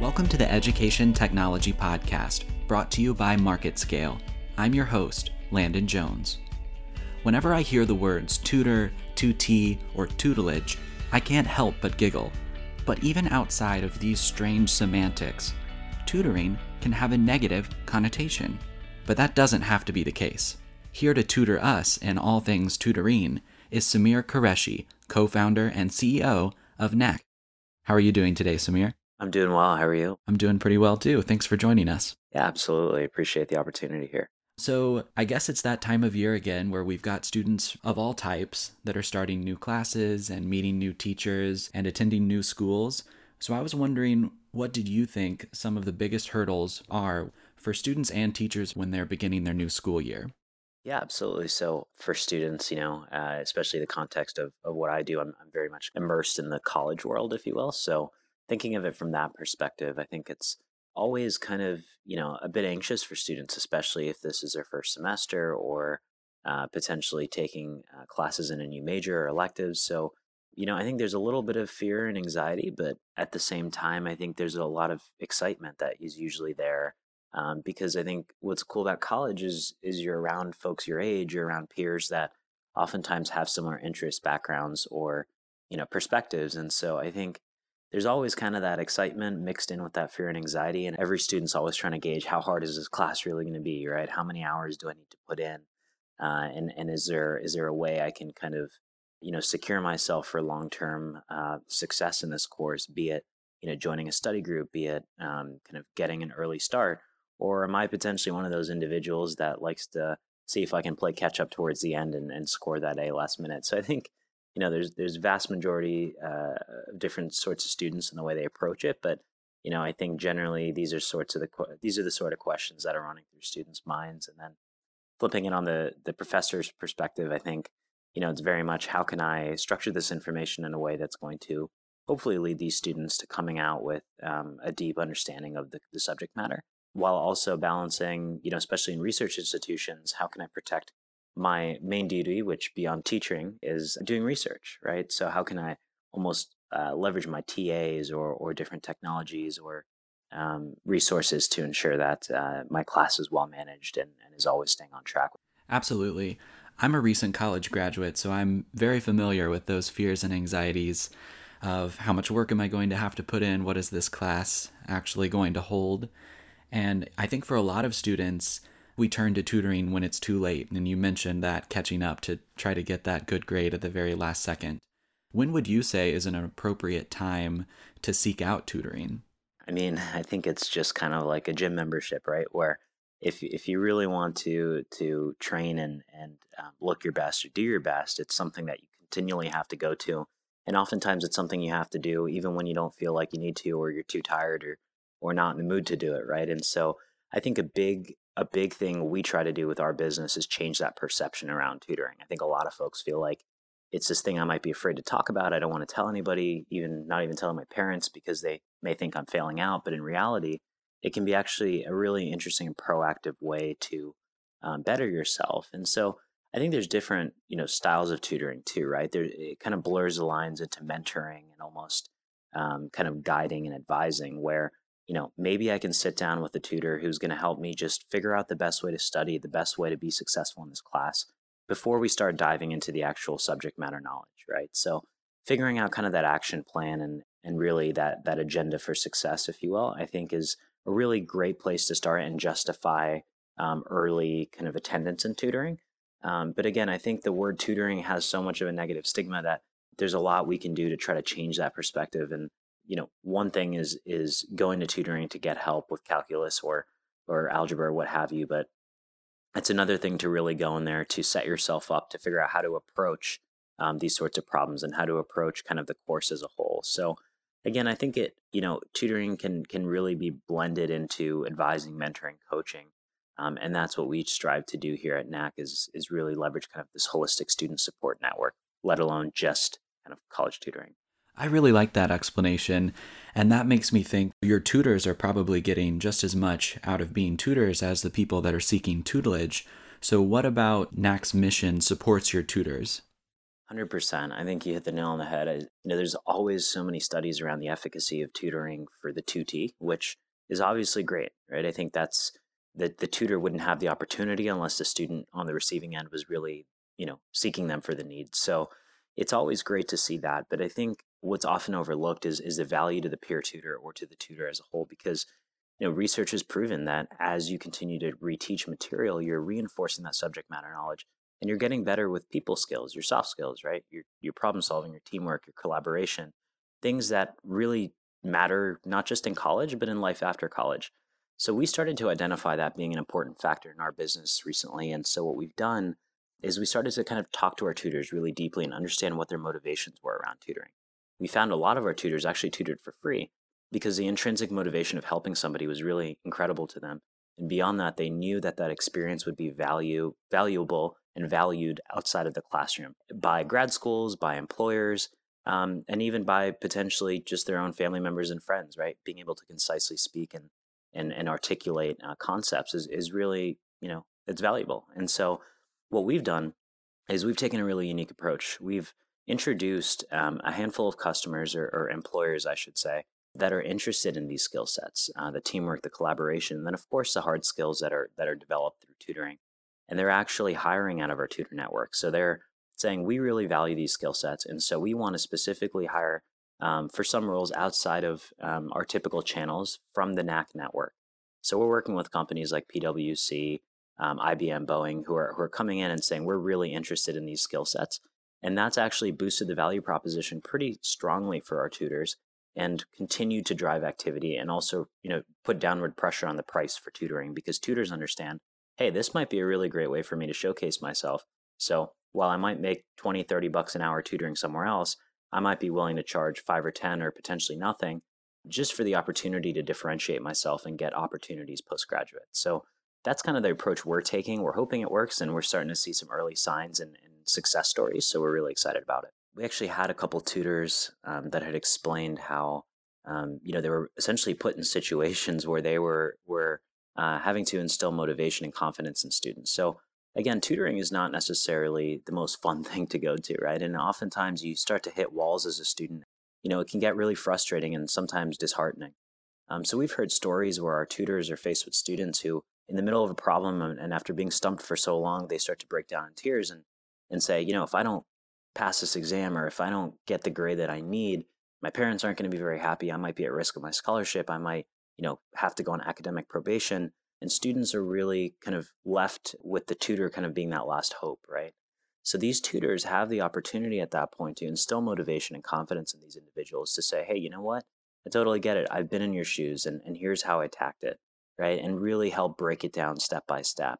Welcome to the Education Technology Podcast, brought to you by MarketScale. I'm your host, Landon Jones. Whenever I hear the words tutor, tutee, or tutelage, I can't help but giggle. But even outside of these strange semantics, tutoring can have a negative connotation. But that doesn't have to be the case. Here to tutor us in all things tutoring is Samyr Qureshi, co founder and CEO of Knack. How are you doing today, Samyr? I'm doing well. How are you? I'm doing pretty well too. Thanks for joining us. Yeah, absolutely. Appreciate the opportunity here. So, I guess it's that time of year again where we've got students of all types that are starting new classes and meeting new teachers and attending new schools. So, I was wondering, what did you think some of the biggest hurdles are for students and teachers when they're beginning their new school year? Yeah, absolutely. So for students, you know, uh, especially the context of, of what I do, I'm, I'm very much immersed in the college world, if you will. So thinking of it from that perspective, I think it's always kind of, you know, a bit anxious for students, especially if this is their first semester or uh, potentially taking uh, classes in a new major or electives. So, you know, I think there's a little bit of fear and anxiety, but at the same time, I think there's a lot of excitement that is usually there um, because I think what's cool about college is is you're around folks your age, you're around peers that oftentimes have similar interests, backgrounds, or you know perspectives, and so I think there's always kind of that excitement mixed in with that fear and anxiety, and every student's always trying to gauge how hard is this class really going to be, right? How many hours do I need to put in, uh, and and is there is there a way I can kind of you know secure myself for long term uh, success in this course, be it you know joining a study group, be it um, kind of getting an early start or am I potentially one of those individuals that likes to see if I can play catch up towards the end and, and score that A last minute? So I think, you know, there's there's vast majority uh, of different sorts of students and the way they approach it, but you know, I think generally these are sorts of the these are the sort of questions that are running through students' minds, and then flipping it on the the professor's perspective, I think, you know, it's very much how can I structure this information in a way that's going to hopefully lead these students to coming out with um, a deep understanding of the, the subject matter while also balancing, you know, especially in research institutions, how can I protect my main duty, which beyond teaching is doing research, right? So how can I almost uh, leverage my TAs or, or different technologies or um, resources to ensure that uh, my class is well managed and, and is always staying on track. Absolutely. I'm a recent college graduate, so I'm very familiar with those fears and anxieties of how much work am I going to have to put in? What is this class actually going to hold? And I think for a lot of students, we turn to tutoring when it's too late. And you mentioned that catching up to try to get that good grade at the very last second. When would you say is an appropriate time to seek out tutoring? I mean, I think it's just kind of like a gym membership, right? Where if if you really want to to train and and um, look your best or do your best, it's something that you continually have to go to, and oftentimes it's something you have to do even when you don't feel like you need to, or you're too tired, or or not in the mood to do it, right? And so I think a big a big thing we try to do with our business is change that perception around tutoring. I think a lot of folks feel like it's this thing I might be afraid to talk about. I don't want to tell anybody, even not even telling my parents because they may think I'm failing out. But in reality, it can be actually a really interesting and proactive way to um, better yourself. And so I think there's different, you know, styles of tutoring too, right? There, it kind of blurs the lines into mentoring and almost um, kind of guiding and advising, where you know, maybe I can sit down with a tutor who's going to help me just figure out the best way to study, the best way to be successful in this class before we start diving into the actual subject matter knowledge, right? So figuring out kind of that action plan and and really that that agenda for success, if you will, I think is a really great place to start and justify um, early kind of attendance and tutoring. Um, but again, I think the word tutoring has so much of a negative stigma that there's a lot we can do to try to change that perspective and you know, one thing is is going to tutoring to get help with calculus or or algebra or what have you, but it's another thing to really go in there to set yourself up to figure out how to approach um, these sorts of problems and how to approach kind of the course as a whole. So again, I think it you know tutoring can can really be blended into advising, mentoring, coaching. Um, and that's what we strive to do here at Knack is is really leverage kind of this holistic student support network, let alone just kind of college tutoring. I really like that explanation. And that makes me think your tutors are probably getting just as much out of being tutors as the people that are seeking tutelage. So, what about Knack's mission supports your tutors? 100%. I think you hit the nail on the head. I, you know, there's always so many studies around the efficacy of tutoring for the tutee, which is obviously great, right? I think that's that the tutor wouldn't have the opportunity unless the student on the receiving end was really, you know, seeking them for the needs. So it's always great to see that. But I think what's often overlooked is is the value to the peer tutor or to the tutor as a whole because you know research has proven that as you continue to reteach material you're reinforcing that subject matter knowledge and you're getting better with people skills, your soft skills, right? Your your problem solving, your teamwork, your collaboration, things that really matter not just in college but in life after college. So we started to identify that being an important factor in our business recently, and so what we've done is we started to kind of talk to our tutors really deeply and understand what their motivations were around tutoring. We found a lot of our tutors actually tutored for free because the intrinsic motivation of helping somebody was really incredible to them. And beyond that, they knew that that experience would be value valuable and valued outside of the classroom by grad schools, by employers, um, and even by potentially just their own family members and friends, right? Being able to concisely speak and and, and articulate uh, concepts is, is really, you know, it's valuable. And so what we've done is we've taken a really unique approach. We've introduced um, a handful of customers or, or, employers, I should say, that are interested in these skill sets, uh, the teamwork, the collaboration, and then of course the hard skills that are that are developed through tutoring and they're actually hiring out of our tutor network. So they're saying we really value these skill sets, and so we want to specifically hire um, for some roles outside of um, our typical channels from the Knack network. So we're working with companies like PwC, um, IBM, Boeing, who are who are coming in and saying we're really interested in these skill sets, and that's actually boosted the value proposition pretty strongly for our tutors and continued to drive activity and also you know put downward pressure on the price for tutoring because tutors understand hey, this might be a really great way for me to showcase myself. So while I might make 20, 30 bucks an hour tutoring somewhere else, I might be willing to charge five or 10 or potentially nothing just for the opportunity to differentiate myself and get opportunities postgraduate. So that's kind of the approach we're taking. We're hoping it works and we're starting to see some early signs and, success stories. So we're really excited about it. We actually had a couple tutors um, that had explained how, um, you know, they were essentially put in situations where they were, were uh, having to instill motivation and confidence in students. So again, tutoring is not necessarily the most fun thing to go to, right? And oftentimes you start to hit walls as a student. You know, it can get really frustrating and sometimes disheartening. Um, so we've heard stories where our tutors are faced with students who, in the middle of a problem and, after being stumped for so long, they start to break down in tears and and say, you know, if I don't pass this exam or if I don't get the grade that I need, my parents aren't going to be very happy. I might be at risk of my scholarship. I might you know, have to go on academic probation. And students are really kind of left with the tutor kind of being that last hope, right? So these tutors have the opportunity at that point to instill motivation and confidence in these individuals to say, hey, you know what? I totally get it. I've been in your shoes and, and here's how I tacked it, right? And really help break it down step by step.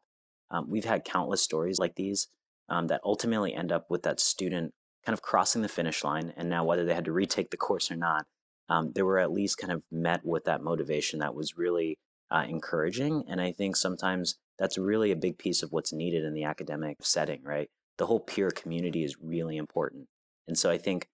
Um, we've had countless stories like these um, that ultimately end up with that student kind of crossing the finish line. And now, whether they had to retake the course or not, um, they were at least kind of met with that motivation that was really uh, encouraging. And I think sometimes that's really a big piece of what's needed in the academic setting, right? The whole peer community is really important. And so I think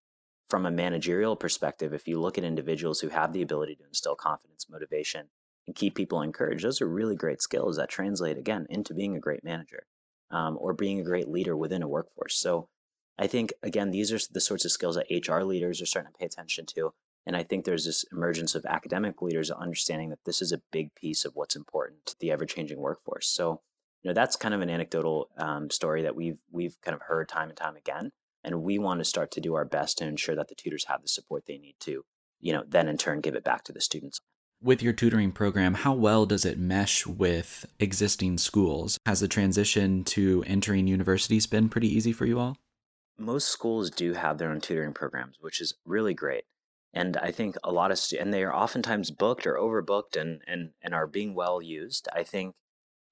from a managerial perspective, if you look at individuals who have the ability to instill confidence, motivation, and keep people encouraged, those are really great skills that translate again into being a great manager um, or being a great leader within a workforce. So I think, again, these are the sorts of skills that HR leaders are starting to pay attention to. And I think there's this emergence of academic leaders understanding that this is a big piece of what's important to the ever-changing workforce. So, you know, that's kind of an anecdotal um, story that we've we've kind of heard time and time again, and we want to start to do our best to ensure that the tutors have the support they need to, you know, then in turn give it back to the students. With your tutoring program, how well does it mesh with existing schools? Has the transition to entering universities been pretty easy for you all? Most schools do have their own tutoring programs, which is really great and I think a lot of stu- and they are oftentimes booked or overbooked and and and are being well used. I think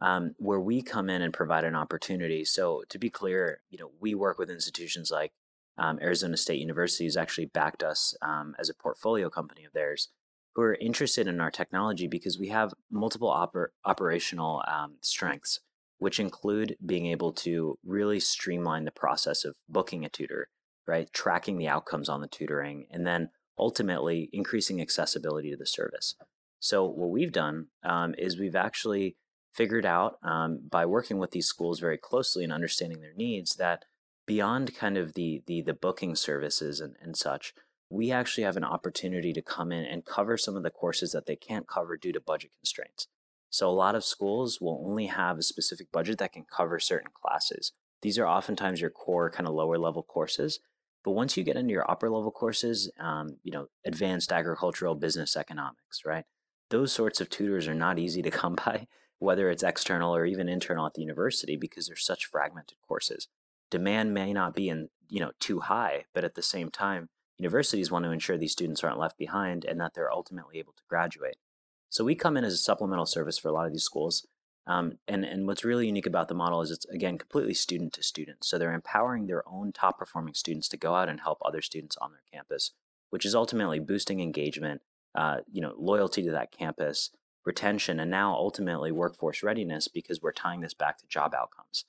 um, where we come in and provide an opportunity. So to be clear, you know, we work with institutions like um, Arizona State University, who's actually backed us um, as a portfolio company of theirs, who are interested in our technology because we have multiple oper- operational um, strengths, which include being able to really streamline the process of booking a tutor, right, tracking the outcomes on the tutoring, and then ultimately increasing accessibility to the service. So, what we've done um, is we've actually figured out um, by working with these schools very closely and understanding their needs that beyond kind of the the the booking services and, and such, we actually have an opportunity to come in and cover some of the courses that they can't cover due to budget constraints. So a lot of schools will only have a specific budget that can cover certain classes. These are oftentimes your core kind of lower level courses. But once you get into your upper level courses, um, you know, advanced agricultural business economics, right? Those sorts of tutors are not easy to come by, whether it's external or even internal at the university, because they're such fragmented courses. Demand may not be in, you know, too high, but at the same time, universities want to ensure these students aren't left behind and that they're ultimately able to graduate. So we come in as a supplemental service for a lot of these schools. Um, and, and what's really unique about the model is it's, again, completely student to student. So they're empowering their own top performing students to go out and help other students on their campus, which is ultimately boosting engagement, uh, you know, loyalty to that campus, retention, and now ultimately workforce readiness because we're tying this back to job outcomes.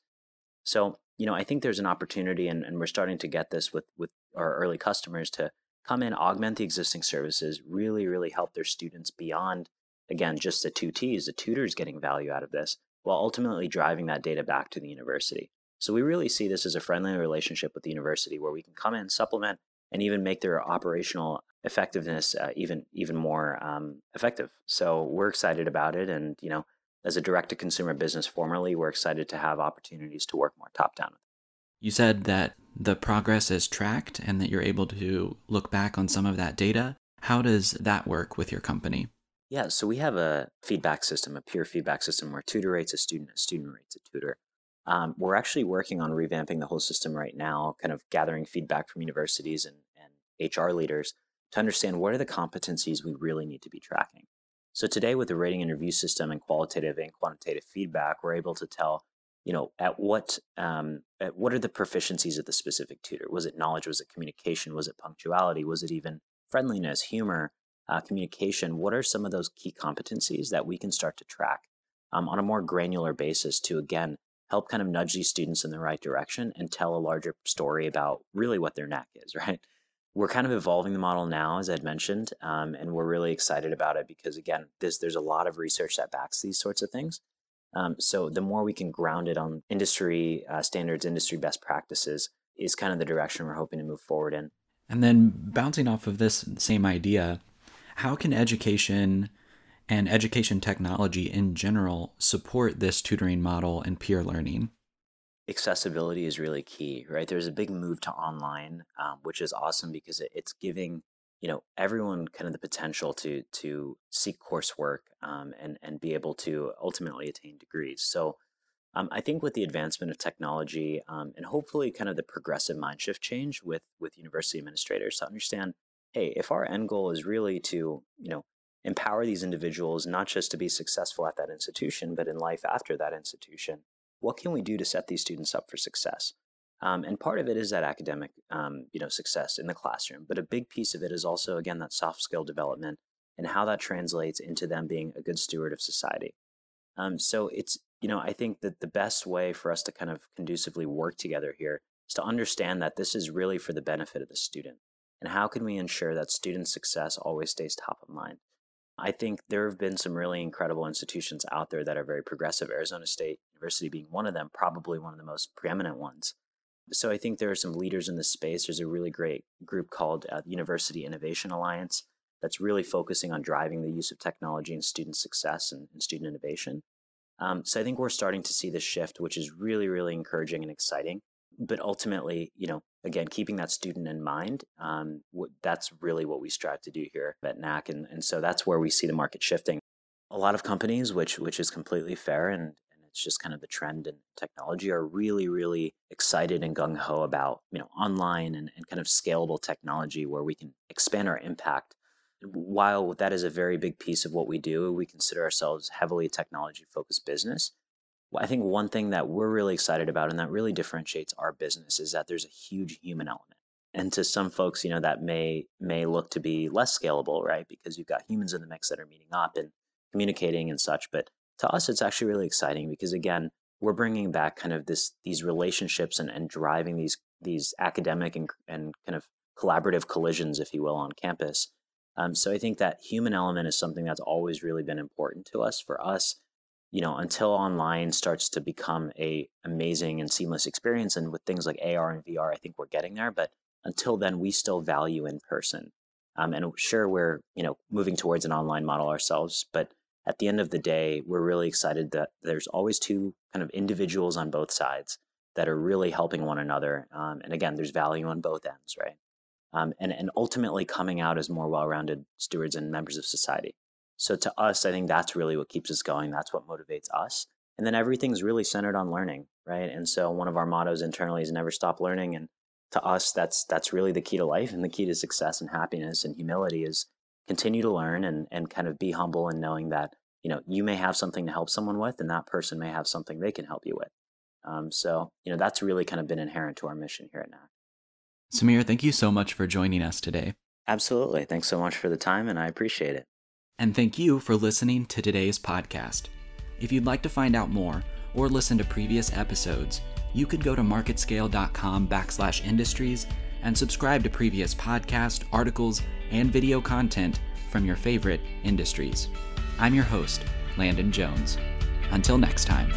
So, you know, I think there's an opportunity, and, and we're starting to get this with, with our early customers to come in, augment the existing services, really, really help their students beyond, again, just the tutees, the tutors getting value out of this, while ultimately driving that data back to the university. So we really see this as a friendly relationship with the university where we can come in, supplement, and even make their operational effectiveness uh, even even more um, effective. So we're excited about it, and you know, as a direct to consumer business formerly, we're excited to have opportunities to work more top down. You said that the progress is tracked and that you're able to look back on some of that data. How does that work with your company? Yeah, so we have a feedback system, a peer feedback system where tutor rates a student, a student rates a tutor. Um, we're actually working on revamping the whole system right now, kind of gathering feedback from universities and, and HR leaders to understand what are the competencies we really need to be tracking. So today, with the rating and review system and qualitative and quantitative feedback, we're able to tell you know, at what um, at what are the proficiencies of the specific tutor? Was it knowledge? Was it communication? Was it punctuality? Was it even friendliness, humor, uh, communication? What are some of those key competencies that we can start to track um, on a more granular basis to again help kind of nudge these students in the right direction and tell a larger story about really what their knack is, right? We're kind of evolving the model now, as I'd mentioned, um, and we're really excited about it because again, this, there's a lot of research that backs these sorts of things. Um, so the more we can ground it on industry uh, standards, industry best practices, is kind of the direction we're hoping to move forward in. And then bouncing off of this same idea, how can education and education technology in general support this tutoring model and peer learning? Accessibility is really key, right? There's a big move to online, um, which is awesome because it, it's giving you know everyone kind of the potential to to seek coursework um, and and be able to ultimately attain degrees. So um, I think with the advancement of technology um, and hopefully kind of the progressive mind shift change with with university administrators to understand, hey, if our end goal is really to you know empower these individuals not just to be successful at that institution but in life after that institution, what can we do to set these students up for success? Um, and part of it is that academic, um, you know, success in the classroom. But a big piece of it is also, again, that soft skill development and how that translates into them being a good steward of society. Um, so it's, you know, I think that the best way for us to kind of conducively work together here is to understand that this is really for the benefit of the student. And how can we ensure that student success always stays top of mind? I think there have been some really incredible institutions out there that are very progressive, Arizona State University being one of them, probably one of the most preeminent ones. So I think there are some leaders in this space. There's a really great group called uh, University Innovation Alliance that's really focusing on driving the use of technology and student success and, and student innovation. Um, so I think we're starting to see this shift, which is really, really encouraging and exciting. But ultimately, you know, again, keeping that student in mind, um, that's really what we strive to do here at Knack. And, and so that's where we see the market shifting. A lot of companies, which which is completely fair and it's just kind of the trend in technology are really really excited and gung-ho about you know online and, and kind of scalable technology where we can expand our impact while that is a very big piece of what we do we consider ourselves heavily a technology focused business i think one thing that we're really excited about and that really differentiates our business is that there's a huge human element. And to some folks you know that may may look to be less scalable right? Because you've got humans in the mix that are meeting up and communicating and such. But to us it's actually really exciting because again we're bringing back kind of this these relationships and, and driving these these academic and, and kind of collaborative collisions if you will on campus. Um, so i think that human element is something that's always really been important to us. For us you know, until online starts to become a amazing and seamless experience, and with things like AR and VR, I think we're getting there. But until then, we still value in person. Um, and sure, we're you know moving towards an online model ourselves, but at the end of the day, we're really excited that there's always two kind of individuals on both sides that are really helping one another. Um, and again, there's value on both ends, right? Um, and and ultimately coming out as more well-rounded stewards and members of society. So to us, I think that's really what keeps us going. That's what motivates us. And then everything's really centered on learning, right? And so one of our mottos internally is never stop learning. And to us, that's that's really the key to life and the key to success and happiness and humility is continue to learn and and kind of be humble and knowing that you know you may have something to help someone with, and that person may have something they can help you with. Um, so you know that's really kind of been inherent to our mission here at Knack. Samyr, thank you so much for joining us today. Absolutely. Thanks so much for the time, and I appreciate it. And thank you for listening to today's podcast. If you'd like to find out more or listen to previous episodes, you can go to marketscale.com backslash industries and subscribe to previous podcast, articles, and video content from your favorite industries. I'm your host, Landon Jones. Until next time.